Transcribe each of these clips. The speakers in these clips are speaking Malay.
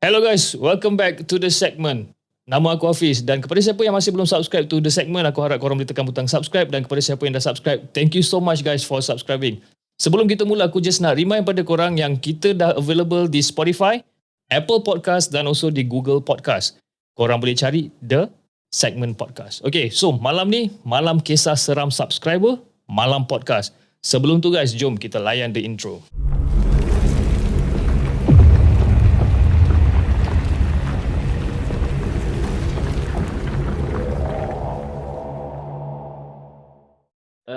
Hello guys, welcome back to the segment. Nama aku Hafiz dan kepada siapa yang masih belum subscribe to the segment, aku harap korang boleh tekan butang subscribe dan kepada siapa yang dah subscribe, thank you so much guys for subscribing. Sebelum kita mula, aku just nak remind pada korang yang kita dah available di Spotify, Apple Podcast dan also di Google Podcast. Korang boleh cari The Segment Podcast. Okay, so malam ni, malam kisah seram subscriber, malam podcast. Sebelum tu guys, jom kita layan the intro.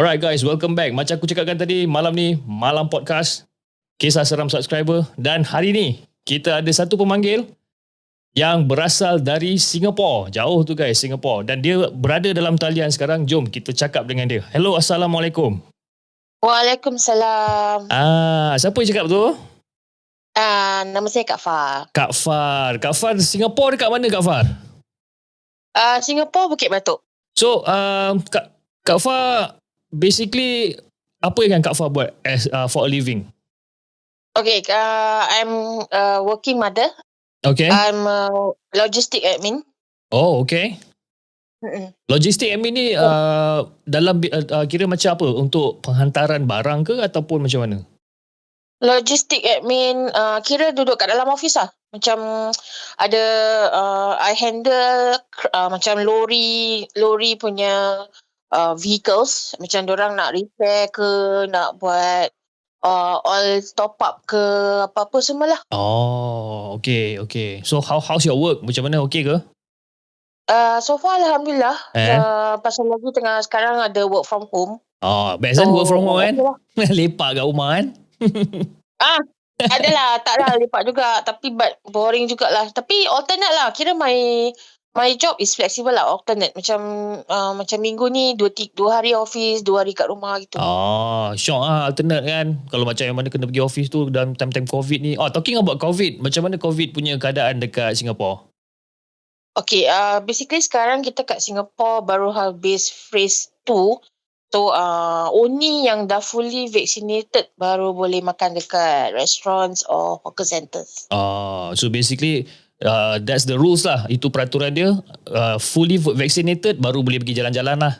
Alright guys, welcome back. Macam aku cakapkan tadi, malam ni malam podcast kisah seram subscriber dan hari ni kita ada satu pemanggil yang berasal dari Singapore. Jauh tu guys, Singapore dan dia berada dalam talian sekarang. Jom kita cakap dengan dia. Hello, Assalamualaikum. Waalaikumsalam. Ah, siapa yang cakap tu? Uh, nama saya Kak Far. Kak Far. Kak Far Singapore dekat mana Kak Far? Uh, Singapore Bukit Batok. So, uh, Kak Kak Far basically apa yang Kak Far buat as uh, for a living? Okay, uh, I'm a working mother. Okay. I'm a logistic admin. oh, okay. Mm-mm. Logistik admin ni uh, dalam uh, kira macam apa untuk penghantaran barang ke ataupun macam mana? Logistic admin uh, kira duduk kat dalam office lah. Macam ada uh, I handle uh, macam lori lori punya uh, vehicles macam orang nak repair ke nak buat uh, oil top up ke apa-apa semualah. Oh, okay, okay. So how how's your work? Macam mana okay ke? Uh, so far Alhamdulillah. Eh? Uh, pasal lagi tengah sekarang ada work from home. Oh, best kan work from home kan? okay lah. Lepak kat rumah kan? Ah, adalah, taklah lepak juga. Tapi but boring jugalah. Tapi alternate lah. Kira my my job is flexible lah. Alternate. Macam uh, macam minggu ni dua, ti- dua hari office, dua hari kat rumah gitu. Oh, syok ah alternate kan. Kalau macam yang mana kena pergi office tu dalam time-time COVID ni. Oh, talking about COVID. Macam mana COVID punya keadaan dekat Singapore? Okay, uh, basically sekarang kita kat Singapore baru habis phase 2. So, uh, only yang dah fully vaccinated baru boleh makan dekat restaurants or hawker centres. Oh, so basically uh, that's the rules lah. Itu peraturan dia. Uh, fully vaccinated baru boleh pergi jalan-jalan lah.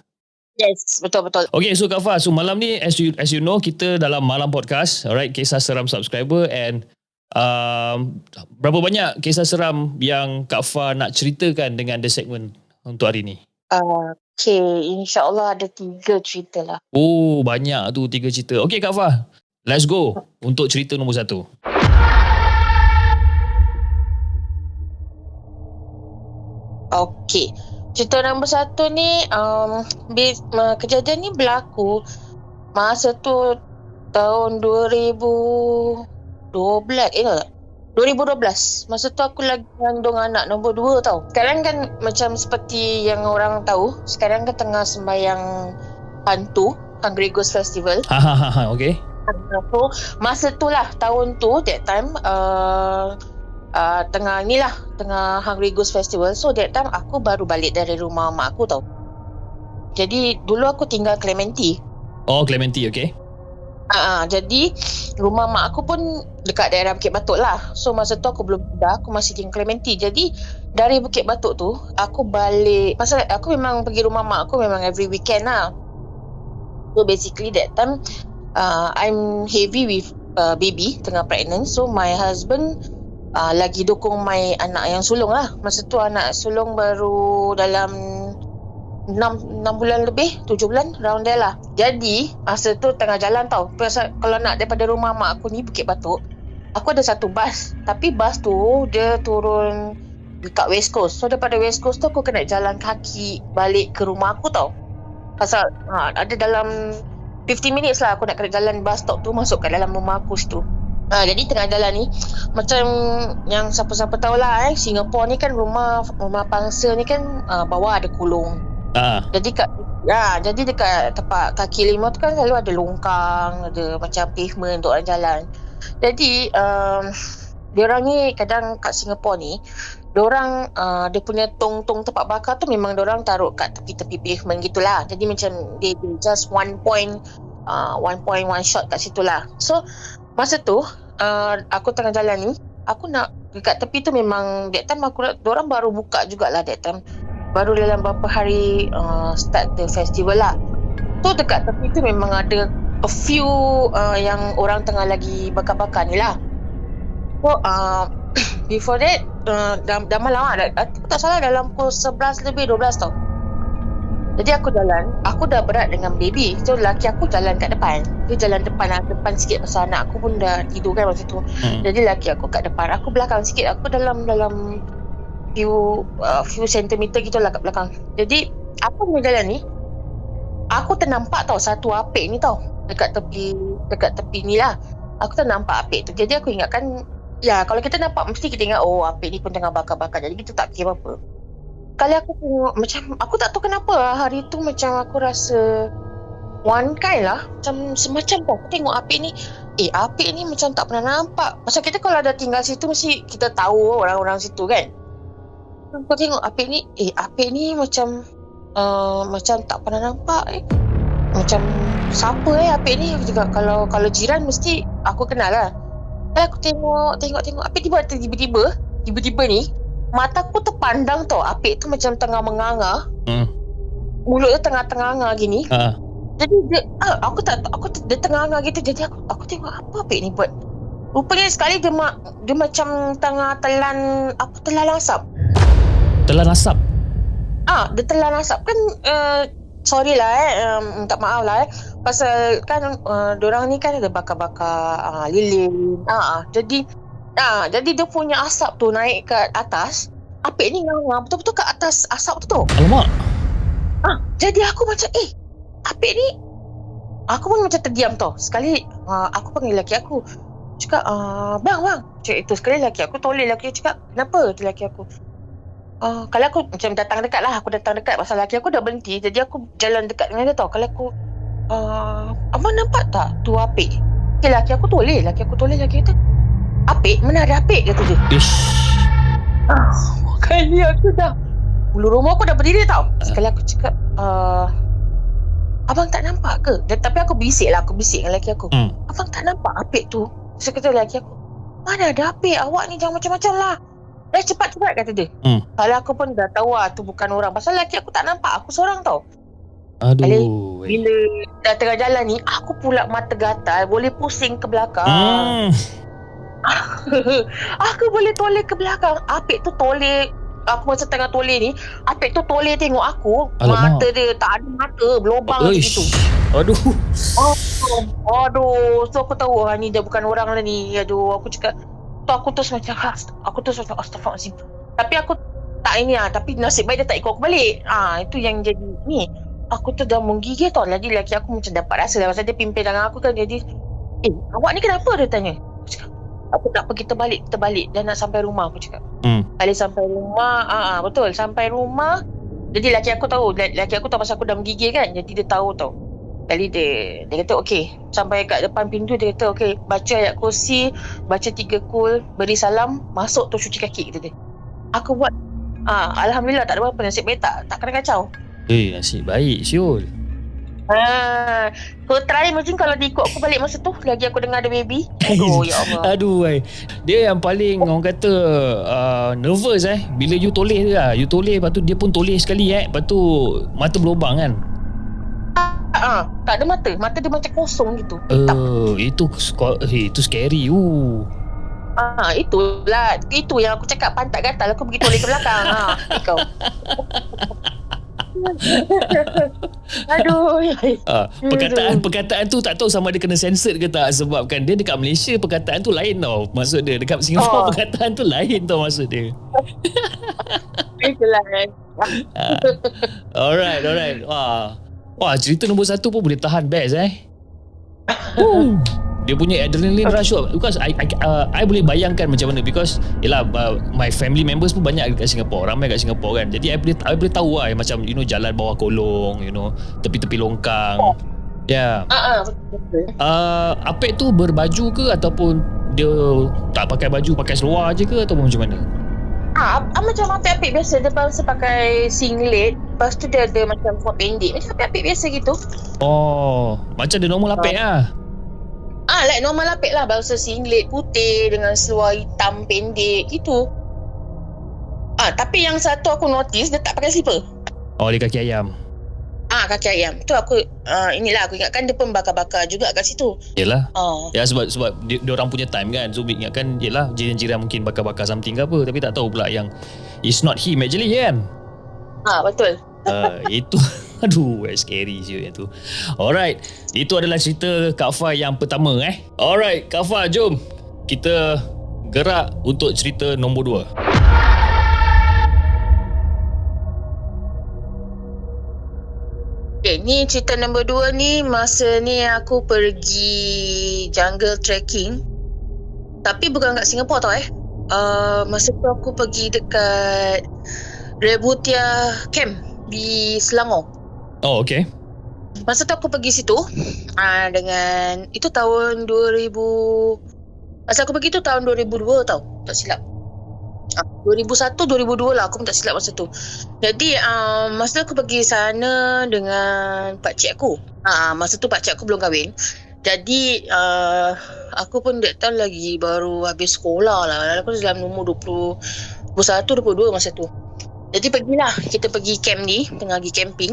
Yes, betul-betul. Okay, so Kak Fah, so malam ni as you as you know kita dalam malam podcast, alright, kisah seram subscriber and um, berapa banyak kisah seram yang Kak Fah nak ceritakan dengan the segment untuk hari ni? Uh, okay, insyaAllah ada tiga cerita lah. Oh, banyak tu tiga cerita. Okay Kak Fah, let's go untuk cerita nombor satu. Okay. Cerita nombor satu ni, um, bis, uh, kejadian ni berlaku masa tu tahun 2012, eh tak? 2012. Masa tu aku lagi mengandung anak nombor dua tau. Sekarang kan macam seperti yang orang tahu, sekarang kan tengah sembahyang hantu, Hungry Festival. Ha ha ha ha, okay. So, masa tu lah tahun tu that time uh, uh, tengah ni lah tengah Hungry Ghost Festival. So that time aku baru balik dari rumah mak aku tau. Jadi dulu aku tinggal Clementi. Oh, Clementi, okay. Uh, jadi rumah mak aku pun dekat daerah Bukit Batok lah. So masa tu aku belum pindah, aku masih tinggal Clementi. Jadi dari Bukit Batok tu aku balik pasal aku memang pergi rumah mak aku memang every weekend lah. So basically that time uh, I'm heavy with uh, baby tengah pregnant. So my husband uh, lagi dukung my anak yang sulung lah. Masa tu anak sulung baru dalam 6, 6 bulan lebih, 7 bulan, round there lah. Jadi, masa tu tengah jalan tau. Pasal kalau nak daripada rumah mak aku ni, Bukit Batok, aku ada satu bas. Tapi bas tu, dia turun dekat West Coast. So, daripada West Coast tu, aku kena jalan kaki balik ke rumah aku tau. Pasal ha, ada dalam 50 minutes lah aku nak kena jalan bus stop tu masuk kat dalam rumah aku situ. Ha, jadi tengah jalan ni macam yang siapa-siapa tahu lah eh Singapore ni kan rumah rumah pangsa ni kan uh, bawah ada kulung. Ah, Jadi kat ya jadi dekat tempat kaki lima tu kan selalu ada longkang, ada macam pavement untuk orang jalan. Jadi um, diorang ni kadang kat Singapore ni Diorang uh, dia punya tong-tong tempat bakar tu memang diorang taruh kat tepi-tepi pavement gitulah. Jadi macam they, they just one point uh, one point one shot kat situ lah. So masa tu uh, aku tengah jalan ni, aku nak dekat tepi tu memang that time aku diorang baru buka jugalah that time. Baru dalam beberapa hari uh, start the festival lah. So dekat tepi tu memang ada a few uh, yang orang tengah lagi bakar-bakar ni lah. So uh, before that uh, dah, dah malam lah. Aku tak salah dalam pukul 11 lebih 12 tau. Jadi aku jalan, aku dah berat dengan baby. So laki aku jalan kat depan. Dia jalan depan lah, depan sikit pasal anak aku pun dah tidur kan masa tu. hmm. Jadi laki aku kat depan, aku belakang sikit. Aku dalam dalam few uh, few centimeter gitu lah kat belakang. Jadi aku punya jalan ni, aku ternampak tau satu apik ni tau dekat tepi dekat tepi ni lah. Aku ternampak apik tu. Jadi aku ingatkan Ya, kalau kita nampak mesti kita ingat oh apik ni pun tengah bakar-bakar. Jadi kita tak kira apa. Kali aku tengok macam aku tak tahu kenapa lah, hari tu macam aku rasa one kind lah. Macam semacam tu aku tengok apik ni eh apik ni macam tak pernah nampak. Pasal kita kalau ada tinggal situ mesti kita tahu orang-orang situ kan. Aku tengok apik ni eh apik ni macam uh, macam tak pernah nampak eh. Macam siapa eh apik ni aku juga kalau kalau jiran mesti aku kenal lah. Kalau aku tengok, tengok, tengok. Apik tiba tiba-tiba, tiba-tiba ni, mata aku terpandang tau. Apik tu macam tengah menganga. Hmm. Mulut dia tengah tengah gitu. Ah. Jadi dia, ah, aku tak, aku dia tengah gitu. Jadi aku, aku tengok apa Apik ni buat. Rupanya sekali dia, ma, dia macam tengah telan, apa telan asap. Telan asap. Ah, dia telan asap kan uh, sorry lah eh um, minta maaf lah eh pasal kan uh, diorang ni kan ada bakar-bakar uh, lilin. Ah, ah, jadi ah jadi dia punya asap tu naik ke atas. Apik ni nganga betul-betul ke atas asap tu tu. Alamak. Ah, jadi aku macam eh Apik ni? Aku pun macam terdiam tau. Sekali uh, Aku panggil lelaki aku. Cakap uh, Bang bang. Cakap itu sekali lelaki aku toleh lelaki aku cakap Kenapa? Tu lelaki aku. Uh, Kalau aku macam datang dekat lah Aku datang dekat. Pasal lelaki aku dah berhenti Jadi aku jalan dekat dengan dia tau. Kalau aku uh, Abang nampak tak Tu apik? Okay lelaki aku toleh. Lelaki aku toleh Lelaki kata Apik? Mana ada apik Kata dia. Ish. Kali aku dah Bulu rumah aku dah berdiri tau. Sekali aku cakap uh, Abang tak nampak ke? Dan, tapi aku bisik lah. Aku bisik dengan lelaki aku. Hmm. Abang tak nampak apik tu? Saya kata lelaki aku Mana ada apik? Awak ni jangan macam-macam lah. Dah cepat-cepat kata dia. Hmm. Kalau aku pun dah tahu lah Tu bukan orang. Pasal lelaki aku tak nampak. Aku seorang tau. Aduh. Bila dah tengah jalan ni Aku pula mata gatal. Boleh pusing ke belakang. Hmm. aku boleh toleh ke belakang. Apik tu toleh. Aku masa tengah toleh ni Apik tu toleh tengok aku. Alamak. Mata dia tak ada mata Berlubang macam tu. Aduh. oh, Aduh. So aku tahu ah, ni dia bukan orang lah ni. Aduh aku cakap Tu aku terus macam "Ah, Aku terus macam Astaghfirullahaladzim. Tapi aku tak ini lah Tapi nasib baik dia tak ikut aku balik. Ah Itu yang jadi ni. Aku tu dah menggigil tau. Lagi lelaki aku macam dapat rasa lah. Pasal dia pimpin tangan aku kan. Jadi Eh awak ni kenapa? dia tanya Aku tak pergi terbalik Terbalik. Dan nak sampai rumah aku cakap. Hmm. Kali sampai rumah ah, ah Betul. Sampai rumah Jadi lelaki aku tahu. Lelaki aku tahu pasal aku dah menggigil kan. Jadi dia tahu tau. Kali dia Dia kata okey. Sampai kat depan pintu Dia kata okey Baca ayat kursi Baca tiga kul Beri salam Masuk tu cuci kaki kata dia. Aku buat ah, Alhamdulillah tak ada apa-apa Nasib baik tak Tak kena kacau. Eh, nasib baik Syul. Ah, so try imagine kalau dia ikut aku balik masa tu Lagi aku dengar ada baby Aduh ya Allah Aduh, ai. Dia yang paling orang kata uh, nervous eh. Bila you toleh dia lah. You toleh lepas tu dia pun toleh sekali eh. Lepas tu mata berlubang kan. ah, Tak ada mata Mata dia macam kosong gitu Hitam Uh, itu sko- eh, itu scary. Uh. Ah, itulah. Itu yang aku cakap pantat gatal aku pergi toleh ke belakang. Ha, kau. Aduh. Ah, perkataan perkataan tu tak tahu sama ada kena censored ke tak sebabkan dia dekat Malaysia perkataan tu lain tau maksud dia dekat Singapura Oh. perkataan tu lain tau maksud dia. Itulah. Ah. Alright, alright. Wah. Wah, cerita nombor satu pun boleh tahan best eh. Woo. Dia punya adrenaline rush tu because I I, uh, I boleh bayangkan macam mana because yalah uh, my family members pun banyak dekat Singapore, ramai kat Singapore kan. Jadi I boleh I boleh tahu lah macam you know jalan bawah kolong, you know, tepi-tepi longkang. Ya. Yeah. Ah, ah. Uh, Apek tu berbaju ke ataupun dia tak pakai baju, pakai seluar je ke ataupun macam mana? Ah, ah, macam apik-apik biasa dia bangsa pakai singlet, lepas tu dia ada macam seluar pendek, macam apik-apik biasa gitu. Oh, macam dia normal apek lah. Ah, like normal apik lah bangsa singlet putih dengan seluar hitam pendek gitu. Ah, tapi yang satu aku notice dia tak pakai slipper. Oh, dia kaki ayam. Ah, kaki ayam. Tu aku ah, inilah aku ingatkan dia pun bakar-bakar juga kat situ. Yelah. Ah. Ya sebab sebab dia, dia orang punya time kan. So ingatkan yelah jiran-jiran mungkin bakar-bakar something ke apa tapi tak tahu pula yang it's not him actually kan. Ah, betul. Uh, itu aduh eh, scary siu yang tu. Alright, itu adalah cerita Kak Fah yang pertama eh. Alright, Kak Fah jom kita gerak untuk cerita nombor dua. Okay, ni cerita nombor dua ni masa ni aku pergi jungle trekking. Tapi bukan kat Singapura tau eh. Uh, masa tu aku pergi dekat Rebutia Camp di Selangor. Oh, okay. Masa tu aku pergi situ uh, dengan itu tahun 2000 Masa aku pergi tu tahun 2002 tau, tak silap. Ah, 2001 2002 lah aku pun tak silap masa tu. Jadi uh, masa aku pergi sana dengan pak cik aku. Uh, masa tu pak cik aku belum kahwin. Jadi uh, aku pun that time lagi baru habis sekolah lah. Aku dalam umur 20 21 22 masa tu. Jadi pergilah kita pergi camp ni, tengah pergi camping.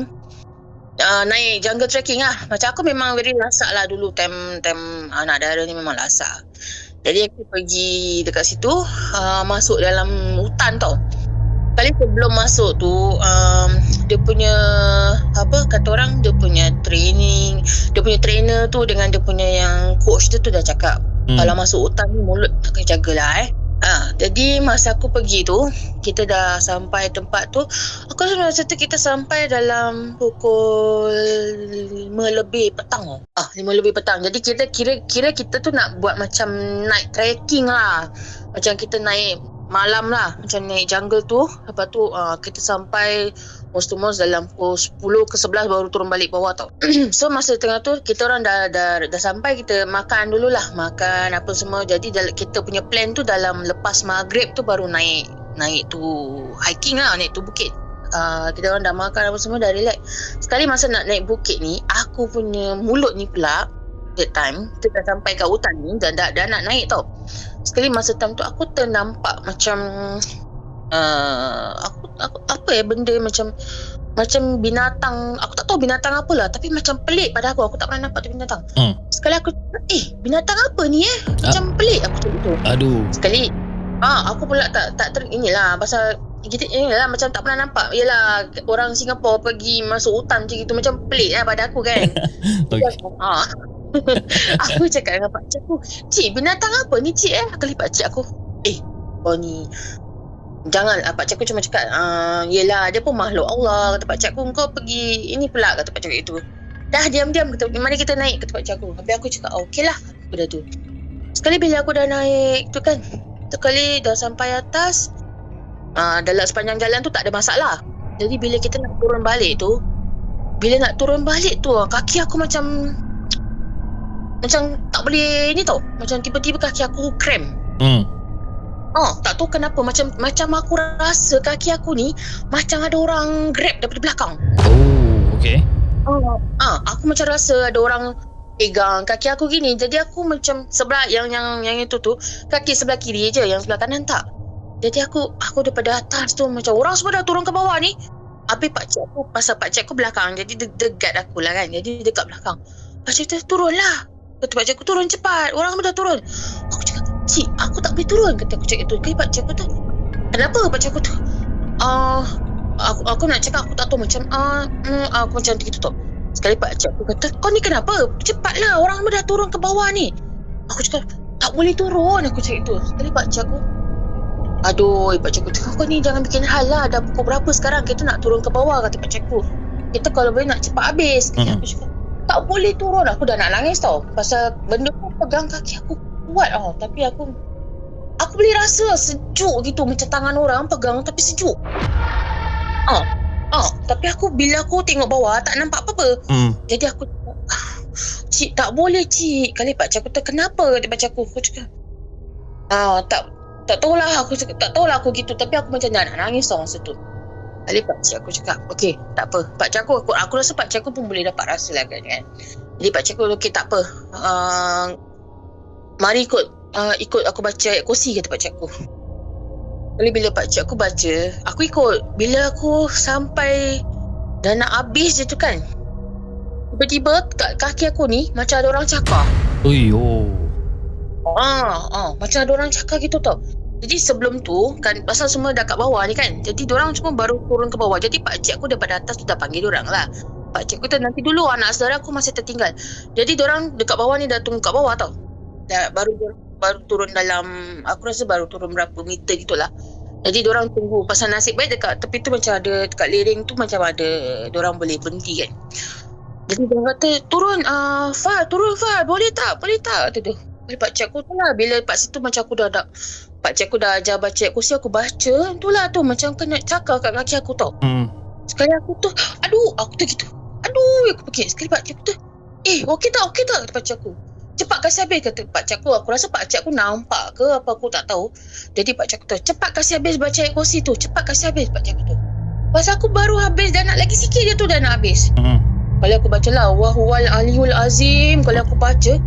Uh, naik jungle trekking lah. Macam aku memang very lasak lah dulu time time anak dara ni memang lasak. Jadi aku pergi dekat situ uh, Masuk dalam hutan tau Kali sebelum masuk tu um, Dia punya Apa kata orang Dia punya training Dia punya trainer tu Dengan dia punya yang Coach tu tu dah cakap Hmm. hmm. Kalau masuk hutan ni Mulut nak kena jagalah eh Ha, jadi masa aku pergi tu Kita dah sampai tempat tu Aku rasa masa tu kita sampai dalam Pukul 5 lebih petang. Ah, 5 lebih petang. Jadi kita kira kira kita tu nak buat macam Naik trekking lah. Macam kita naik malam lah. Macam naik jungle tu. Lepas tu uh, kita sampai Most to most dalam pukul 10 ke 11 Baru turun balik bawah tau. So masa tengah tu Kita orang dah, dah, dah sampai Kita makan dululah Makan apa semua. Jadi kita punya plan tu Dalam lepas maghrib tu Baru naik Naik tu Hiking lah Naik tu bukit. Uh, Kita orang dah makan apa semua Dah relax. Sekali masa nak naik bukit ni Aku punya mulut ni pula That time Kita dah sampai kat hutan ni Dah, dah, dah nak naik tau. Sekali masa time tu Aku ternampak macam uh, aku, aku apa ya benda macam macam binatang aku tak tahu binatang apa lah tapi macam pelik pada aku aku tak pernah nampak tu binatang Hmm. sekali aku eh binatang apa ni eh macam pelik aku cakap tu Aduh. sekali ah aku pula tak tak ter inilah pasal kita inilah macam tak pernah nampak Yelah orang Singapura pergi masuk hutan macam gitu macam pelik lah pada aku kan Okay. Ah. aku cakap dengan pakcik aku, Cik, binatang apa ni cik eh? Kali pakcik aku, eh, kau ni Jangan, ah, pakcik aku cuma cakap, ah, yelah, dia pun makhluk Allah. Kata pakcik aku, kau pergi ini pula, kata pakcik aku itu. Dah, diam-diam, kata, mana kita naik, kata pakcik aku. Habis aku cakap, oh, okey lah, dah tu. Sekali bila aku dah naik tu kan, sekali dah sampai atas, ah, dalam sepanjang jalan tu tak ada masalah. Jadi bila kita nak turun balik tu, bila nak turun balik tu, kaki aku macam macam tak boleh ni tau. Macam tiba-tiba kaki aku cramp. Hmm. Oh, tak tahu kenapa macam macam aku rasa kaki aku ni macam ada orang grab daripada belakang. Oh, okay. Oh. Ah, aku macam rasa ada orang pegang kaki aku gini. Jadi aku macam sebelah yang yang yang itu tu, kaki sebelah kiri je, yang sebelah kanan tak. Jadi aku aku daripada atas tu macam orang semua dah turun ke bawah ni. Habis pakcik aku pasal pakcik aku belakang jadi de- dekat aku lah kan. Jadi dekat belakang. Pakcik tu turun lah. Kata pakcik aku turun cepat. Orang semua dah turun. Aku cakap, Cik, aku tak boleh turun kata aku cakap itu. Kali pakcik aku tu. Kenapa pakcik aku tu? Ah, aku aku nak cakap aku tak tahu macam ah mm, aku macam gitu tu. Sekali pakcik aku kata, "Kau ni kenapa? Cepatlah, orang dah turun ke bawah ni." Aku cakap, "Tak boleh turun." Aku cakap itu. Sekali pakcik aku, Aduh, pakcik aku tu, kau ni jangan bikin hal lah. Dah pukul berapa sekarang kita nak turun ke bawah kata pakcik aku. Kita kalau boleh nak cepat habis. Kata Mhm. aku cakap, tak boleh turun. Aku dah nak nangis tau. Pasal benda tu pegang kaki aku kuat tau. Tapi aku, aku boleh rasa sejuk gitu. Macam tangan orang pegang tapi sejuk. Ah, ah. Tapi aku bila aku tengok bawah tak nampak apa-apa. Hmm. Jadi aku "Ah, Cik tak boleh cik Kali pakcik aku tu Kenapa kata pakcik aku Aku cakap ah, Tak tak tahulah aku cakap, tak tahulah aku gitu tapi aku macam nak nangis tau masa tu. Kali pakcik aku cakap, okey, tak apa. Pakcik aku, aku, aku rasa pakcik aku pun boleh dapat rasa lah kan. kan. Jadi pakcik aku, okey, tak apa. Uh, mari ikut, uh, ikut aku baca ayat kursi kata pakcik aku. Kali bila pakcik aku baca, aku ikut. Bila aku sampai dah nak habis je tu kan. Tiba-tiba kat kaki aku ni macam ada orang cakap. Ui, oh. Ah, ah, macam ada orang cakap gitu tau. Jadi sebelum tu kan pasal semua dah kat bawah ni kan. Jadi orang cuma baru turun ke bawah. Jadi pak cik aku daripada atas tu dah panggil orang lah. Pak cik aku tu nanti dulu anak saudara aku masih tertinggal. Jadi orang dekat bawah ni dah tunggu kat bawah tau. Dah baru baru turun dalam aku rasa baru turun berapa meter gitulah. Jadi orang tunggu pasal nasib baik dekat tepi tu macam ada dekat lereng tu macam ada orang boleh berhenti kan. Jadi dia kata turun ah uh, Fal turun Fal boleh tak boleh tak kata dia. Bila pak cik aku tu lah Bila pak situ macam aku dah, dah Pak cik aku dah ajar baca ayat kursi Aku baca Itulah tu Macam kena cakar kat kaki aku tau Hmm. Sekali aku tu Aduh Aku tu gitu Aduh aku fikir Sekali pak cik aku tu Eh okey tak okey tak Kata pak cik aku Cepat kasih habis Kata pak cik aku. Aku rasa pak cik aku nampak ke Apa aku tak tahu. Jadi pak cik aku tu Cepat kasih habis baca ayat kursi tu Cepat kasih habis pak cik aku tu. Pasal aku baru habis Dah nak lagi sikit je tu Dah nak habis. Hmm. Kali aku baca lah Wahuwal aliyul azim Kali aku baca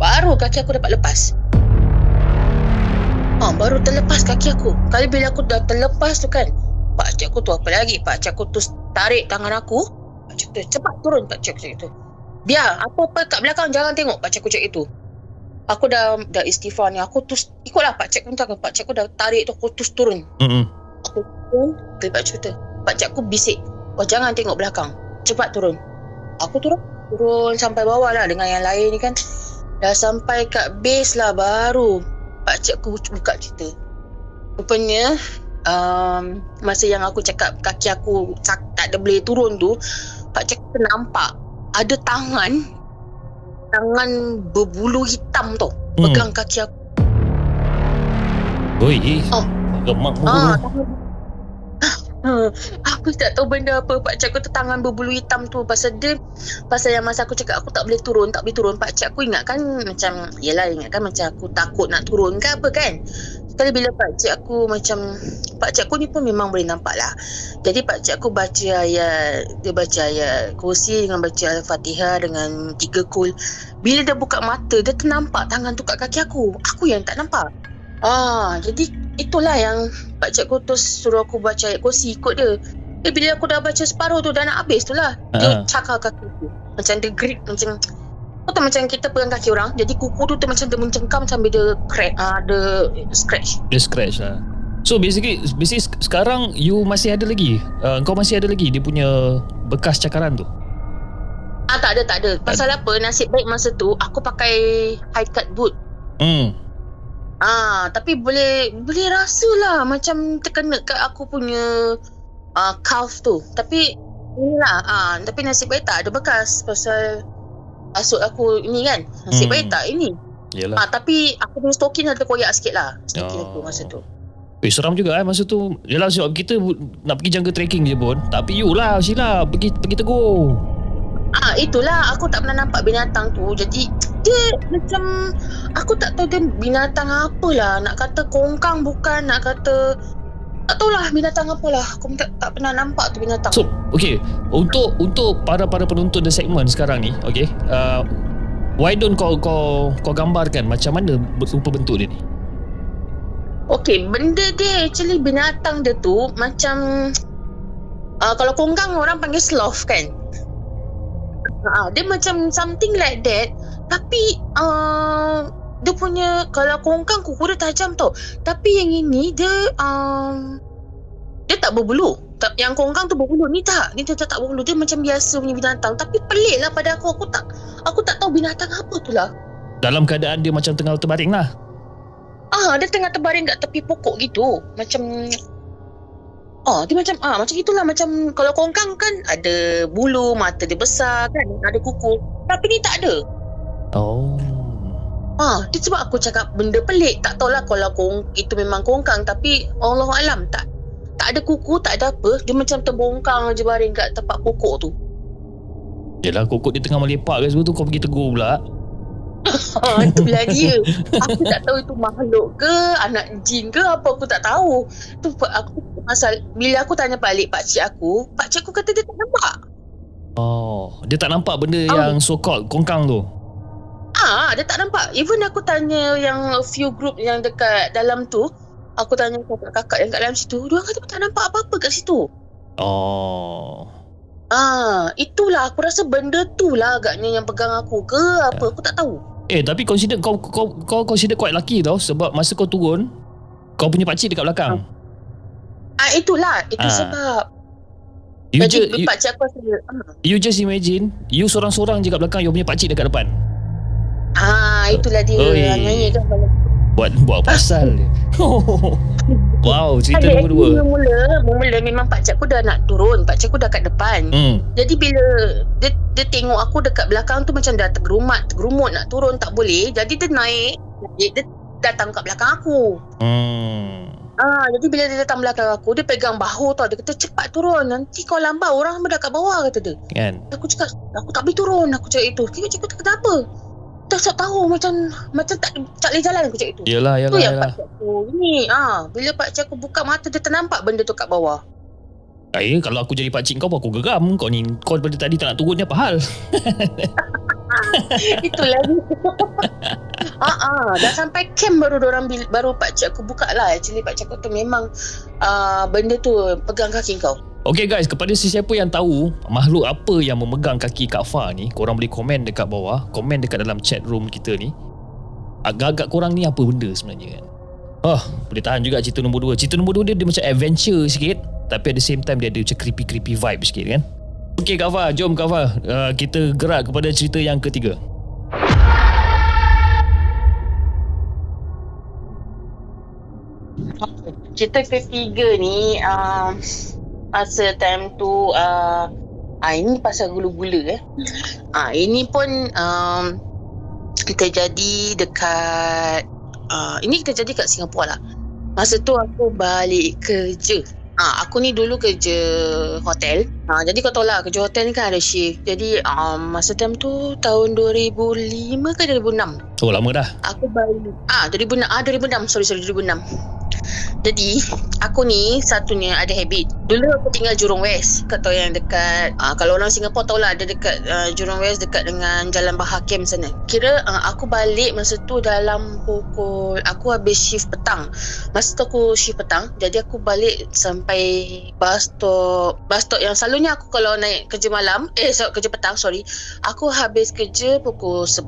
Baru kaki aku dapat lepas. Ha, Baru terlepas kaki aku. Kali bila aku dah terlepas tu kan Pak cik aku tu apa lagi? Pak cik aku tu tarik tangan aku. Pak cik tu cepat turun Pak cik itu Biar apa-apa kat belakang Jangan tengok Pak cik cakap itu. Aku dah dah istighfar ni. Aku tu ikutlah Pak cik aku tak Pak cik aku dah tarik tu Aku terus turun. Hmm. Aku turun Kali Pak cik tu Pak cik aku bisik. Oh jangan tengok belakang. Cepat turun. Aku turun Turun sampai bawah lah Dengan yang lain ni kan. Dah sampai kat base lah baru Pakcik aku buka cerita. Rupanya um, Masa yang aku cakap kaki aku tak, tak ada boleh turun tu Pakcik aku nampak Ada tangan Tangan berbulu hitam tu Hmm. Pegang kaki aku Ui. Oh. Gemak Ah, pun. tangan Ha, aku tak tahu benda apa Pak cik aku tu tangan berbulu hitam tu Pasal dia Pasal yang masa aku cakap Aku tak boleh turun Tak boleh turun Pak cik aku ingatkan Macam Yelah ingatkan macam Aku takut nak turun ke apa kan Sekali bila pak cik aku macam Pak cik aku ni pun memang boleh nampak lah Jadi pak cik aku baca ayat Dia baca ayat kursi Dengan baca Al-Fatihah Dengan tiga kul Bila dia buka mata Dia ternampak tangan tu kat kaki aku Aku yang tak nampak Ah, jadi itulah yang Pak Cik aku tu suruh aku baca ayat kursi ikut dia. Eh bila aku dah baca separuh tu dah nak habis tu lah. Dia Ah. cakar kaki aku. Macam dia grip macam Kau tahu macam kita pegang kaki orang Jadi kuku tu, tu macam dia mencengkam sambil dia crack uh, Dia scratch Dia scratch lah. So basically, basically sek- sekarang you masih ada lagi. Uh, kau masih ada lagi dia punya bekas cakaran tu. Ah tak ada tak ada Pasal apa nasib baik masa tu Aku pakai high cut boot Hmm. Ah, tapi boleh boleh rasa lah macam terkena kat aku punya uh, calf tu. Tapi inilah ah, tapi nasib baik tak ada bekas pasal asut aku ini kan. Nasib Hmm. baik tak ini. Yalah. Ah, tapi aku punya stokin ada koyak sikit lah. Stokin Oh. aku masa tu. Eh seram juga eh masa tu. Yalah sebab kita nak pergi jungle trekking je pun. Tapi you lah Sheila pergi pergi tegur. Ah, itulah aku tak pernah nampak binatang tu. Jadi dia macam aku tak tahu dia binatang apalah. Nak kata kongkang bukan, nak kata tak tahulah binatang apalah. Aku tak, tak pernah nampak tu binatang. So, okay. Untuk untuk para para penonton the segment sekarang ni, okay. Uh, why don't kau kau kau gambarkan macam mana rupa bentuk dia ni? Okay, benda dia actually binatang dia tu macam uh, kalau kongkang orang panggil sloth kan. Uh, dia macam something like that tapi uh, dia punya kalau kongkang kuku dia tajam tau. Tapi yang ini dia um, dia tak berbulu. Tak, yang kongkang tu berbulu. Ni tak. Ni tak, tak berbulu. Dia macam biasa punya binatang. Tapi pelik lah pada aku. Aku tak aku tak tahu binatang apa tu lah. Dalam keadaan dia macam tengah terbaring lah. Ah, dia tengah terbaring kat tepi pokok gitu. Macam Oh, dia macam ah macam itulah macam kalau kongkang kan ada bulu, mata dia besar kan, ada kuku. Tapi ni tak ada. Oh. Ah, dia sebab aku cakap benda pelik. Tak tahulah kalau kong itu memang kongkang tapi Allah alam tak tak ada kuku, tak ada apa. Dia macam terbongkang je baring kat tempat pokok tu. Yelah kokok dia tengah melepak ke sebab tu kau pergi tegur pula. Ha, itulah dia. Aku tak tahu itu makhluk ke, anak jin ke apa aku tak tahu. Tu aku pasal bila aku tanya balik pak cik aku, pak cik aku kata dia tak nampak. Oh. Dia tak nampak benda Oh. yang so called kongkang tu. Ah, dia tak nampak. Even aku tanya yang few group yang dekat dalam tu, aku tanya kakak-kakak yang kat dalam situ, dia kata tak nampak apa-apa kat situ. Oh. Ah, itulah aku rasa benda tu lah agaknya yang pegang aku ke apa, aku tak tahu. Eh tapi consider kau kau kau consider quite lucky tau sebab masa kau turun kau punya pakcik dekat belakang. Ah, itulah, itu Ah. sebab. You Jadi just you, pak cik aku rasa, ah, you just imagine you seorang-seorang je kat belakang you punya pakcik dekat depan. Ah, itulah dia Oi. yang nyanyi kan kalau Buat buat pasal dia. wow, cerita Ada nombor dua. Mula-mula, mula memang pak cik aku dah nak turun. Pak cik aku dah kat depan. Hmm. Jadi bila dia, dia tengok aku dekat belakang tu macam dah tergerumat, tergerumut nak turun tak boleh. Jadi dia naik, dia datang kat belakang aku. Hmm. Ah, jadi bila dia datang belakang aku, dia pegang bahu tau. Dia kata cepat turun. Nanti kau lambat orang semua dah kat bawah kata dia. Kan? Aku cakap, aku tak boleh turun. Aku cakap itu. Kira cakap tak kata apa. Tak tak tahu macam macam tak tak boleh jalan aku cakap itu. Yalah, Tu yalah, yang yalah. pak cik aku ni. Ah, bila pak cik aku buka mata dia ternampak benda tu kat bawah. Eh, kalau aku jadi pakcik kau, aku geram. Kau ni, kau daripada tadi tak nak turun ni apa hal? Itulah dia. ah, ah, dah sampai camp baru orang baru pak cik aku buka lah. Actually pak cik aku tu memang uh, benda tu pegang kaki kau. Okay guys, kepada sesiapa yang tahu makhluk apa yang memegang kaki Kak Fah ni, korang boleh komen dekat bawah, komen dekat dalam chat room kita ni. Agak-agak korang ni apa benda sebenarnya kan? Oh, boleh tahan juga cerita nombor dua. Cerita nombor dua dia, dia macam adventure sikit, tapi at the same time dia ada macam creepy-creepy vibe sikit kan? Okay Kak Fah, jom Kak Fah, uh, kita gerak kepada cerita yang ketiga. Cerita ketiga ni uh, masa time tu uh, ah ini pasal gula-gula eh. Ah ini pun um, terjadi dekat uh, ini terjadi kat Singapura lah. Masa tu aku balik kerja. Ah aku ni dulu kerja hotel. Ah jadi kau tahu lah kerja hotel ni kan ada shift. Jadi um, masa time tu tahun 2005 ke 2006 Oh, lama dah. Aku balik Ah 2006 Ah 2006 Sorry sorry 2006 Jadi Aku ni Satunya ada habit. Dulu aku tinggal Jurong West Kau tahu yang dekat ah, Kalau orang Singapura tahu lah Ada dekat uh, Jurong West Dekat dengan Jalan Bahar Camp sana. Kira uh, aku balik Masa tu dalam pukul Aku habis shift petang. Masa tu aku shift petang Jadi aku balik Sampai Bus stop Bus stop yang selalunya Aku kalau naik kerja malam Eh so, kerja petang sorry Aku habis kerja pukul 11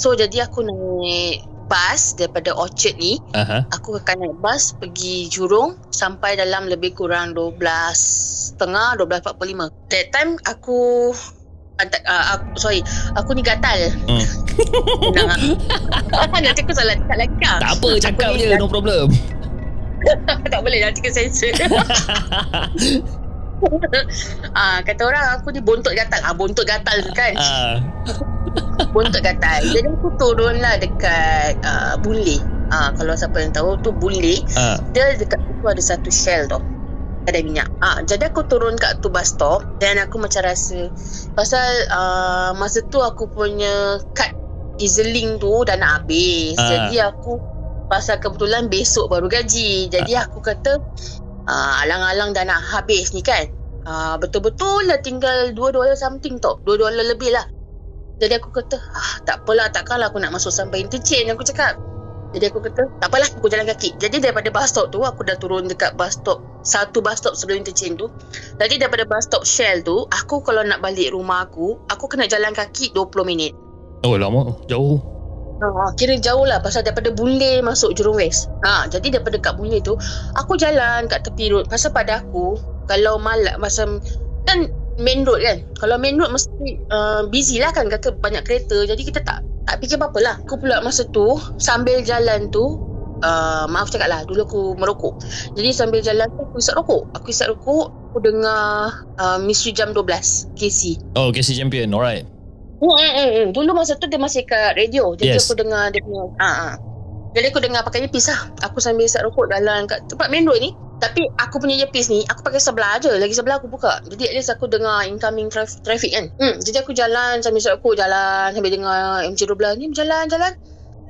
So jadi aku naik bas daripada Orchard ni Aha. Aku akan naik bas pergi Jurong Sampai dalam lebih kurang 12 Setengah 12.45 That time aku uh, aku, sorry Aku ni gatal Hmm. Ah. Nanti aku salah cakap lagi kan Tak apa, cakap ni je, no problem. Tak boleh nanti kena sensor ah, Kata orang aku ni bontot gatal ah, Bontot gatal kan Ah, Bontot gatal Jadi aku turun lah dekat uh, Boon Lay Ah, Kalau siapa yang tahu tu Boon Lay ah. Dia dekat situ ada satu shell tau ada minyak. Ah, jadi aku turun kat tu bus stop dan aku macam rasa pasal uh, masa tu aku punya kad EasyLink tu dah nak habis. Ah. Jadi aku pasal kebetulan besok baru gaji. Jadi aku kata uh, alang-alang dah nak habis ni kan. Uh, betul-betul lah tinggal 2 dolar something tau. 2 dolar lebih lah. Jadi aku kata, ah, tak apalah takkanlah aku nak masuk sampai interchange aku cakap. Jadi aku kata, tak apalah aku jalan kaki. Jadi daripada bus stop tu, aku dah turun dekat bus stop, satu bus stop sebelum interchange tu. Jadi daripada bus stop Shell tu, aku kalau nak balik rumah aku, aku kena jalan kaki 20 minit. Oh, lama. Jauh. Ha, kira jauh lah pasal daripada Boon Lay masuk Jurong West. Ha, jadi daripada kat Boon Lay tu, aku jalan kat tepi road. Pasal pada aku, kalau malam macam kan main road kan. Kalau main road mesti uh, busy lah kan kata banyak kereta. Jadi kita tak tak fikir apa-apa lah. Aku pula masa tu sambil jalan tu Uh, maaf cakap lah Dulu aku merokok Jadi sambil jalan tu Aku isap rokok Aku isap rokok Aku dengar uh, Misteri Jam 12 KC Oh, KC Champion. Alright. Hmm, hmm, hmm. Dulu masa tu dia masih kat radio. Jadi Yes. aku dengar dia punya. Ha, ha. Jadi aku dengar pakai earpiece lah. Aku sambil isap rokok jalan kat tempat main road ni. Tapi aku punya earpiece ni, aku pakai sebelah je. Lagi sebelah aku buka. Jadi at least aku dengar incoming traf- traffic kan. Hmm, jadi aku jalan sambil isap rokok, jalan sambil dengar MJ12 ni berjalan, jalan.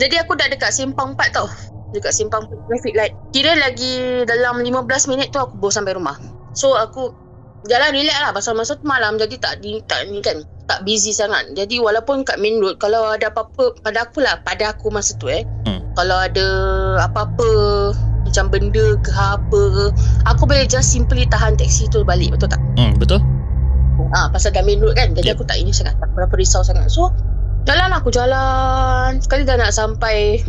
Jadi aku dah dekat simpang 4 tau. Dekat simpang 4 traffic light. Kira lagi dalam 15 minit tu aku baru sampai rumah. So aku jalan relax lah pasal masa tu malam jadi tak ni tak ni kan tak busy sangat. Jadi walaupun kat main road kalau ada apa-apa pada aku lah pada aku masa tu eh. Hmm. Kalau ada apa-apa macam benda ke apa ke aku boleh just simply tahan taksi tu balik betul tak? Hmm, betul? Ah pasal dah main road kan jadi Yep. aku tak ini sangat tak berapa risau sangat. So jalan aku jalan sekali dah nak sampai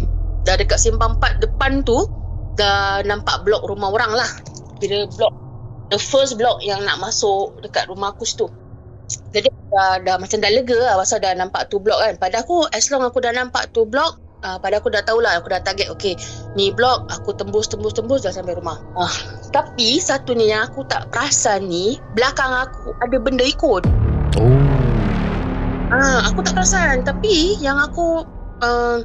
dah dekat simpang 4 depan tu dah nampak blok rumah orang lah. Kira blok the first block yang nak masuk dekat rumah aku situ. Jadi dah, dah macam dah lega lah pasal dah nampak tu blok kan. Pada aku as long aku dah nampak tu blok Uh, pada aku dah tahulah aku dah target okay ni blok aku tembus tembus tembus dah sampai rumah ah tapi satunya yang aku tak perasan ni belakang aku ada benda ikut Oh. Ah, aku tak perasan tapi yang aku uh,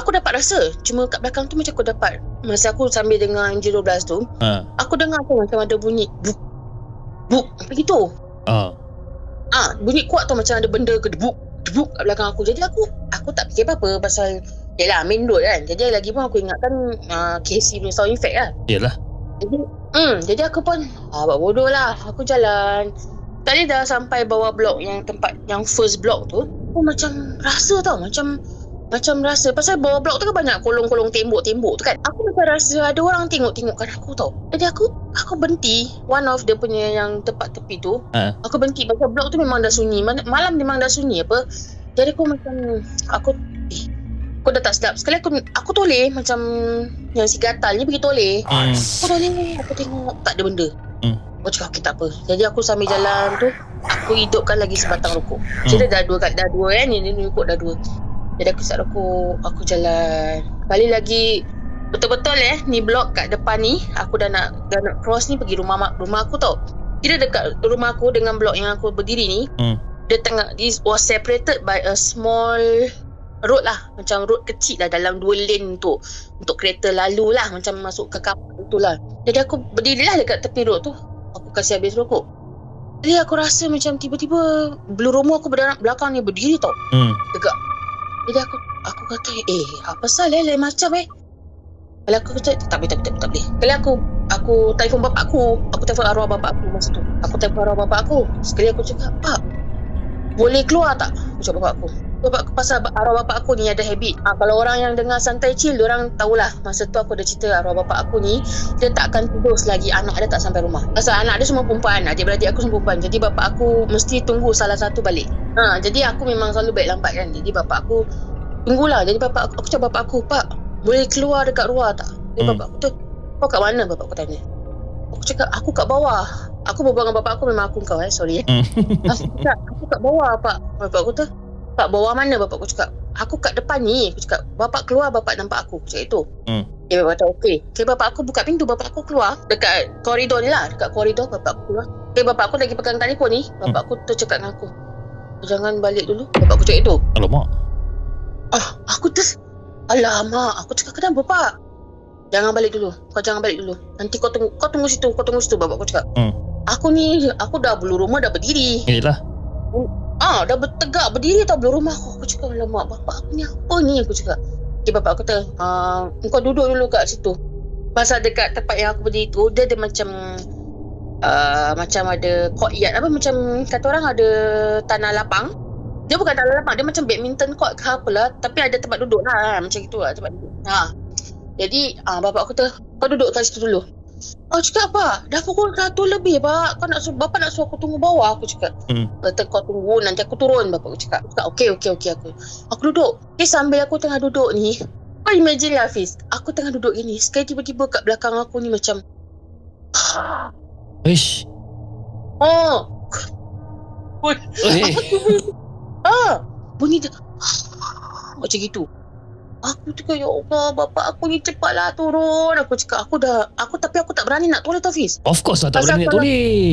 aku dapat rasa cuma kat belakang tu macam aku dapat masa aku sambil dengar MJ12 tu Ha. aku dengar tu macam ada bunyi buk buk apa gitu Ah. ah bunyi kuat tu macam ada benda ke debuk debuk kat belakang aku jadi aku aku tak fikir apa-apa pasal Yelah main road kan. Jadi lagi pun aku ingatkan uh, KC punya sound effect lah. Yalah. Jadi hmm, Jadi aku pun ah, Buat bodoh lah. Aku jalan. Tadi dah sampai bawah blok Yang tempat Yang first block tu Aku macam Rasa tau. Macam Macam rasa. Pasal bawah blok tu kan banyak Kolong-kolong tembok-tembok tu kan. Aku macam rasa Ada orang tengok-tengokkan aku tau. Jadi aku Aku berhenti. One of dia punya Yang tempat tepi tu Ha. Aku berhenti. Pasal blok tu memang dah sunyi. Malam memang dah sunyi apa. Jadi aku macam Aku Aku dah tak sedap. Sekali aku Aku toleh Macam Yang si gatal ni pergi toleh. Hmm. Aku ni Aku tengok tak ada benda. Hmm. Aku cakap okay tak apa. Jadi aku sambil jalan tu Aku hidupkan lagi sebatang rokok. Jadi dah dua kat dah dua kan Ini ni rokok dah dua. Jadi aku isap rokok Aku jalan. Balik lagi Betul-betul eh Ni blok kat depan ni Aku dah nak Dah nak cross ni Pergi rumah mak- rumah aku tau. Kira dekat rumah aku Dengan blok yang aku berdiri ni. Hmm. Dia tengah This was separated by a small Road lah. Macam road kecil lah Dalam dua lane tu Untuk kereta lalu lah. Macam masuk ke kapal tu lah. Jadi aku berdiri lah dekat tepi road tu. Aku kasih habis rokok. Jadi aku rasa macam tiba-tiba Bulu rumah aku belakang, belakang ni berdiri tau. Hmm. Tegak. Jadi aku Aku kata Eh apa salah eh? Lain macam eh? Kalau aku kata Tak boleh tak boleh tak boleh, Kali aku Aku telefon bapak aku. Aku telefon arwah bapak aku masa tu. Aku telefon arwah bapak aku. Sekali aku cakap Pak Boleh keluar tak? Aku cakap bapak aku Bapak aku pasal arwah bapak aku ni ada habit. Ha, Kalau orang yang dengar santai chill Diorang tahulah Masa tu aku ada cerita arwah bapak aku ni Dia tak akan tidur selagi anak dia tak sampai rumah. Pasal anak dia semua perempuan Adik-beradik aku semua perempuan. Jadi bapak aku mesti tunggu salah satu balik. Ha, Jadi aku memang selalu baik lambat kan. Jadi bapak aku Tunggulah. Jadi bapak aku, aku cakap bapak aku Pak boleh keluar dekat luar tak? Jadi Hmm. bapak aku tu Kau kat mana? Bapak aku tanya. Aku cakap aku kat bawah. Aku berbual dengan bapak aku memang aku kau eh. Sorry eh. Hmm. Aku cakap aku kat bawah pak. Bapak aku tu Pak bawah mana bapak aku cakap Aku kat depan ni Aku cakap Bapak keluar bapak nampak aku Aku cakap itu Hmm. Dia bapak kata okey Okay bapak aku buka pintu Bapak aku keluar Dekat koridor ni lah Dekat koridor bapak aku keluar Okay bapak aku lagi pegang telefon ni Bapak aku tu cakap dengan aku Jangan balik dulu Bapak aku cakap itu Alamak. Ah, aku terus Alamak, aku cakap kenapa pak? Jangan balik dulu. Kau jangan balik dulu. Nanti kau tunggu kau tunggu situ, kau tunggu situ bapak aku cakap. Hmm. Aku ni aku dah bulu rumah dah berdiri. Yalah. Ah, dah bertegak berdiri tau bulu rumah aku. Aku cakap alamak bapak aku ni apa ni aku cakap. Okay, bapak kata, ah, kau duduk dulu kat situ. Pasal dekat tempat yang aku berdiri tu, dia ada macam uh, macam ada courtyard apa macam kata orang ada tanah lapang. Dia bukan tanah lapang, dia macam badminton court ke apalah, tapi ada tempat duduk lah macam itu lah tempat duduk. Ha. Jadi ah bapak aku kata kau duduk kat situ dulu. Aku cakap apa? Dah pukul 1 lebih pak. Kau nak suruh, bapak nak suruh aku tunggu bawah. Aku cakap. Hmm. Kata kau tunggu nanti aku turun. Bapak aku cakap. Aku cakap okey okey okey aku. Aku duduk. Okay sambil aku tengah duduk ni. Kau imagine lah Hafiz. Aku tengah duduk gini. Sekali tiba-tiba kat belakang aku ni macam. Ish. Oh. Eh. Ah. Bunyi dia. Macam gitu. Aku cakap ya Allah bapak aku ni cepatlah turun. Aku cakap aku dah aku tapi aku tak berani nak toleh tau Fiz. Of course lah tak Pasal berani nak toleh.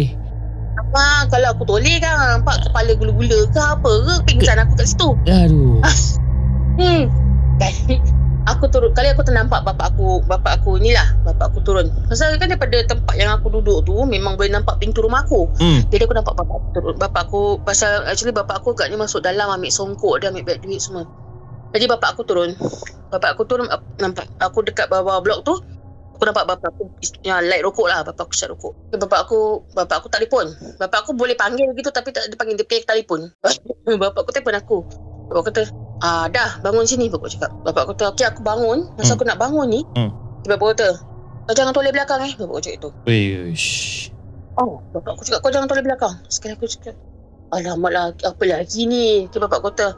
Ha, kalau aku toleh kan nampak kepala gula-gula ke apa ke pingsan aku kat situ. Aduh. Hmm. Kali aku turun kali aku ternampak bapak aku bapak aku ni lah bapak aku turun. Pasal kan daripada tempat yang aku duduk tu memang boleh nampak pintu rumah aku. Hmm. Jadi aku nampak bapak aku turun. Bapak aku pasal actually bapak aku agaknya masuk dalam ambil songkok dia ambil beg duit semua. Jadi bapak aku turun. Bapak aku turun nampak aku dekat bawah blok tu. Aku nampak bapak aku yang light rokok lah. Bapak aku syak rokok. Bapak aku bapak aku telefon. Bapak aku boleh panggil gitu tapi tak dia panggil dia panggil telefon. bapak aku telefon aku. Bapak kata, ah dah bangun sini bapak aku cakap. Bapak aku kata, okey aku bangun. Masa Hmm. aku nak bangun ni. Hmm. Bapak aku kata, kau jangan toleh belakang eh. Bapak aku cakap itu. Wish. Oh, bapak aku cakap kau jangan toleh belakang. Sekali aku cakap, alamak lah, apa lagi ni? Bapak kata,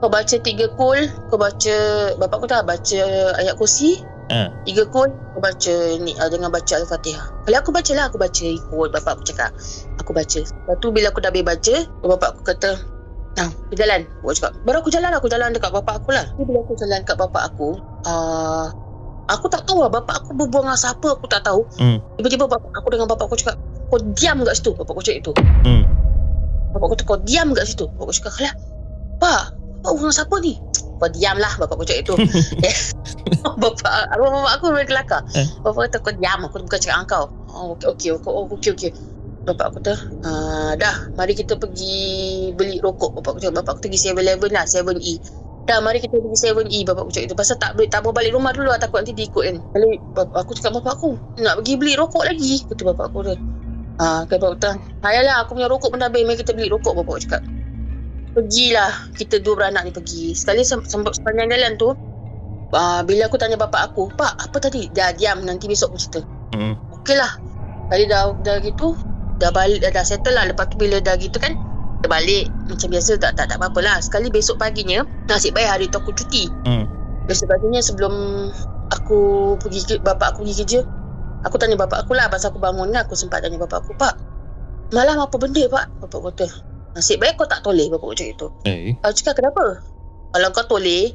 kau baca tiga kul, kau baca, bapak aku tak baca ayat kursi, Ha. tiga kul, kau baca ni, uh, dengan baca Al-Fatihah. Kalau aku baca lah, aku baca ikut bapak aku cakap. Aku baca. Lepas tu bila aku dah habis baca, bapak aku kata, Nah, aku jalan. Bapak cakap, baru aku jalan, aku jalan dekat bapak aku lah. Bila aku jalan dekat bapak aku, uh, aku tak tahu lah bapak aku berbual dengan siapa, aku tak tahu. Hmm. Tiba-tiba bapak aku dengan bapak aku cakap, kau diam kat situ. Bapak aku cakap itu. Hmm. Bapak aku kata, kau diam kat situ. Bapak aku cakap, lah, Pak, bapak dengan siapa ni? Kau diam lah, bapak aku cakap itu. bapak, arwah bapak aku memang kelakar. Eh. Bapak kata, kau diam, aku bukan cakap dengan kau. Oh, okey, okey, okey, oh, okey, okey. Bapak aku kata, ah, dah, mari kita pergi beli rokok. Bapak aku cakap, bapak aku pergi 7-Eleven lah, 7E. Dah, mari kita pergi 7E, bapak aku cakap itu. Pasal tak, boleh- tak mau balik rumah dulu lah, takut nanti diikut kan. Kali bapak aku cakap, bapak aku, nak pergi beli rokok lagi. Kata bapak aku tu. Ah, kata bapak aku, ayalah, aku punya rokok pun dah habis, mari kita beli rokok, bapak aku cakap. Pergilah, kita dua beranak ni pergi. Sekali sem- sem- sepanjang jalan tu, ah, bila aku tanya bapak aku, Pak, apa tadi? Dah diam, nanti besok aku cerita. Hmm. Okey lah. Kali dah, dah gitu, dah balik, dah, dah settle lah. Lepas tu bila dah gitu kan, kita balik. Macam biasa tak tak tak apa-apa lah. Sekali besok paginya, nasib baik hari tu aku cuti. Hmm. Besok paginya sebelum aku pergi bapak aku pergi kerja, aku tanya bapak aku lah pasal aku bangun kan, aku sempat tanya bapak aku, Pak, malam apa benda Pak? Bapak kata, nasib baik kau tak toleh bapak cakap itu. Eh. Aku cakap kenapa? Kalau kau toleh,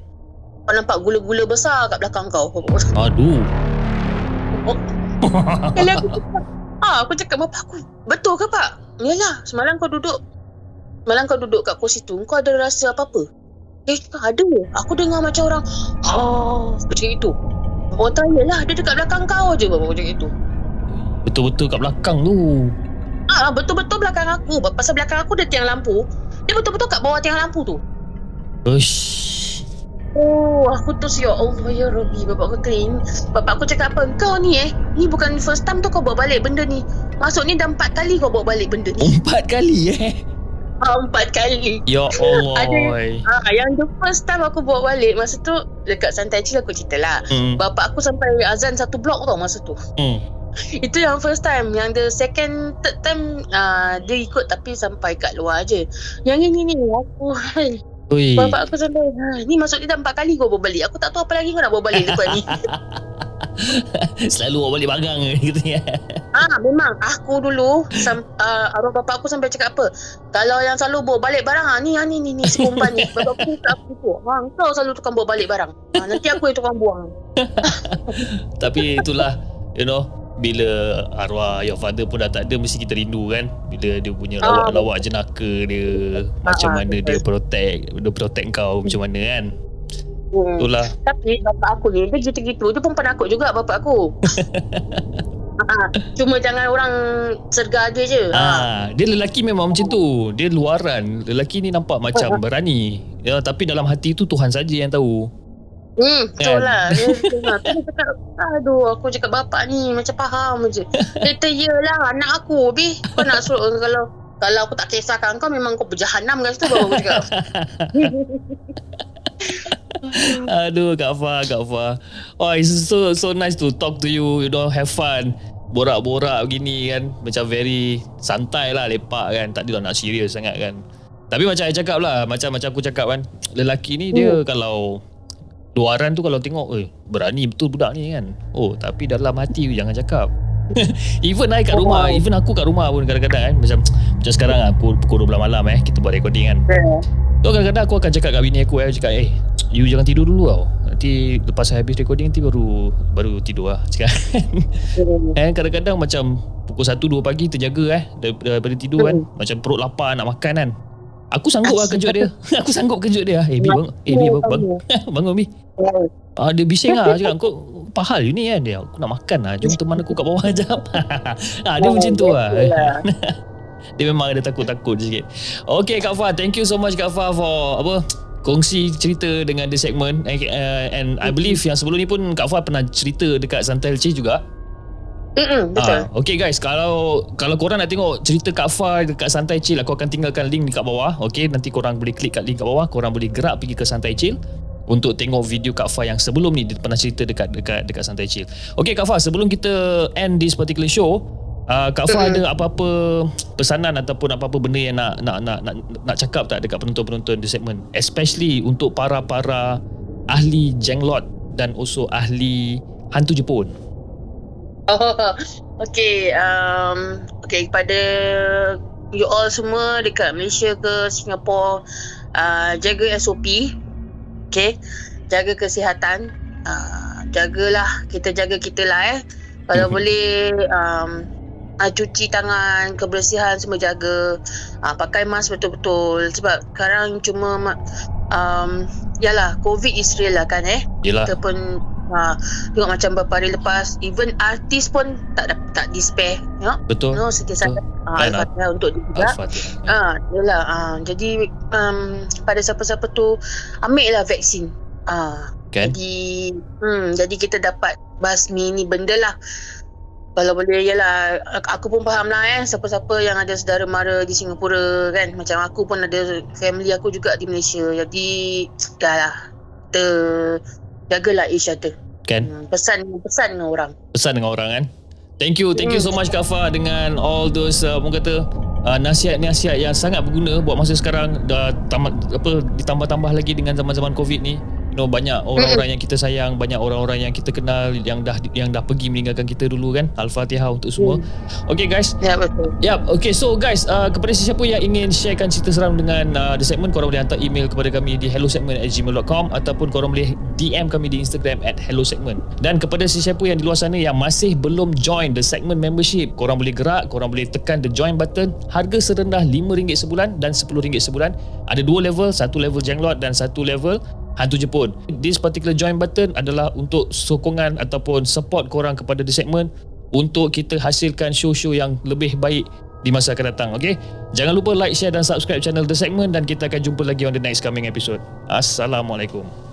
kau nampak gula-gula besar kat belakang kau. Bapak Aduh. Kali aku cakap, ah, aku cakap bapak aku, betul ke pak? Yalah, semalam kau duduk, semalam kau duduk kat kursi tu, kau ada rasa apa-apa? Eh, ada. Aku dengar macam orang, ah, macam itu. Bapak kata, yalah, dia dekat belakang kau je, bapak macam itu. Betul-betul kat belakang tu. Ah, betul-betul belakang aku. Pasal belakang aku ada tiang lampu. Dia betul-betul kat bawah tiang lampu tu. Ush. Oh, aku tu ya Allah ya Rabbi. Bapak aku clean. Bapak aku cakap apa? Kau ni eh, ni bukan first time tu kau bawa balik benda ni. Masuk ni dah empat kali kau bawa balik benda ni. Empat kali eh. Ah, empat kali. Ya Allah. Ada- Ah, yang the first time aku bawa balik masa tu dekat Santai Chill aku cerita lah. Hmm. Bapak aku sampai azan satu blok tau masa tu. Hmm. Itu yang first time. Yang the second, third time uh, dia ikut tapi sampai kat luar je. Yang ini ni aku Ui. bapak aku sampai ha, ni maksud dia dah empat kali kau bawa balik. Aku tak tahu apa lagi kau nak bawa balik lepas ni. Selalu bawa balik bagang gitu ya. Ah memang aku dulu sam, uh, arwah bapak aku sampai cakap apa? Kalau yang selalu bawa balik barang ah ni ah, ni ni ni si perempuan ni. Bapak aku tak aku tu. Ha kau selalu tukang bawa balik barang. Ha, nanti aku yang tukang buang. Tapi itulah you know bila arwah your father pun dah tak ada mesti kita rindu kan bila dia punya Ah, lawak-lawak jenaka dia macam Ah, mana betul. dia protect dia protect kau macam mana kan Hmm. itulah Tapi bapak aku ni dia gitu-gitu. Dia pun penakut juga bapak aku. ha, cuma jangan orang serga dia je. Ha. ah dia lelaki memang macam tu dia luaran lelaki ni nampak macam berani ya tapi dalam hati tu Tuhan saja yang tahu Hmm, Kan? betul lah. Dia, dia, dia cakap, aduh, aku cakap bapak ni macam faham je. Dia kata, yelah anak aku. Habis kau nak suruh kalau kalau aku tak kisahkan kau memang kau berjahanam kat situ baru aku cakap. Aduh Kak Fah Kak Fah Oh it's so so nice to talk to you You know have fun borak-borak begini kan macam very santai lah lepak kan tak ada nak serius sangat kan tapi macam saya cakap lah macam macam aku cakap kan lelaki ni dia kalau luaran tu kalau tengok eh berani betul budak ni kan oh tapi dalam hati jangan cakap even I kat rumah even aku kat rumah pun kadang-kadang kan macam macam sekarang aku pukul 12 malam eh kita buat recording kan So kadang-kadang aku akan cakap kat bini aku eh, cakap eh you jangan tidur dulu tau. Nanti lepas saya habis recording nanti baru baru tidur lah cakap. And kadang-kadang macam pukul 1 2 pagi terjaga eh dar- daripada tidur kan. Macam perut lapar nak makan kan. Aku sanggup lah kejut dia. aku sanggup kejut dia. Eh Bi bangun. Eh Bi bangun. Bangun, bangun Bi. Ah, dia bising lah cakap kau apa hal you ni kan dia aku nak makan lah jom teman aku kat bawah jap ah, dia macam tu lah dia memang ada takut-takut sikit Okay Kak Fah Thank you so much Kak Fah For apa Kongsi cerita dengan the segment and, uh, and I believe yang sebelum ni pun Kak Fah pernah cerita dekat Santai Elci juga Mm-mm, betul. Ah, okay guys, kalau kalau korang nak tengok cerita Kak Fah dekat Santai Chill, aku akan tinggalkan link dekat bawah. Okay, nanti korang boleh klik kat link kat bawah. Korang boleh gerak pergi ke Santai Chill untuk tengok video Kak Fah yang sebelum ni dia pernah cerita dekat dekat dekat Santai Chill. Okay Kak Fah, sebelum kita end this particular show, uh, Kak Fah ada apa-apa pesanan ataupun apa-apa benda yang nak nak nak nak, nak cakap tak dekat penonton-penonton di segmen, especially untuk para-para ahli jenglot dan also ahli hantu Jepun. Oh, okay. Um, okay, kepada you all semua dekat Malaysia ke Singapura, uh, jaga SOP. Okay. Jaga kesihatan. Uh, jagalah. Kita jaga kita lah eh. Kalau Mhm. boleh um, uh, cuci tangan, kebersihan semua jaga. Uh, pakai mask betul-betul. Sebab sekarang cuma ma- um, yalah COVID is real lah kan eh. Yelah. Kita pun ha, tengok macam beberapa hari lepas even artis pun tak tak, tak despair you know, Betul. you know sentiasa Betul. ha, Kan, Al-Fatihah untuk dia juga Al-Fatihah. Ah, yalah. Ah, jadi um, pada siapa-siapa tu ambil lah vaksin. Ah, Kan? jadi hmm, jadi kita dapat basmi ni benda lah. Kalau boleh yalah aku pun faham lah eh siapa-siapa yang ada saudara mara di Singapura kan macam aku pun ada family aku juga di Malaysia jadi dah lah kita jagalah each other Kan? hmm, pesan pesan dengan orang pesan dengan orang kan. Thank you, thank you so much Kak Fah dengan all those uh, orang kata uh, nasihat-nasihat yang sangat berguna buat masa sekarang dah tamat apa ditambah-tambah lagi dengan zaman-zaman Covid ni. You know banyak orang-orang yang kita sayang, banyak orang-orang yang kita kenal yang dah yang dah pergi meninggalkan kita dulu kan. Al-Fatihah untuk semua. Okay guys, ya betul. Yap, okay so guys uh, kepada sesiapa yang ingin sharekan cerita seram dengan uh, The Segment korang boleh hantar email kepada kami di hellosegment@gmail.com ataupun korang boleh DM kami di Instagram at hellosegment. Dan kepada sesiapa yang di luar sana yang masih belum join The Segment membership korang boleh gerak, korang boleh tekan the join button. Harga serendah RM5 sebulan dan RM10 sebulan. Ada dua level, satu level Jenglot dan satu level Hantu Jepun. This particular join button adalah untuk sokongan ataupun support korang kepada The Segment untuk kita hasilkan show-show yang lebih baik di masa akan datang. Okay? Jangan lupa like, share dan subscribe channel The Segment dan kita akan jumpa lagi on the next coming episode. Assalamualaikum.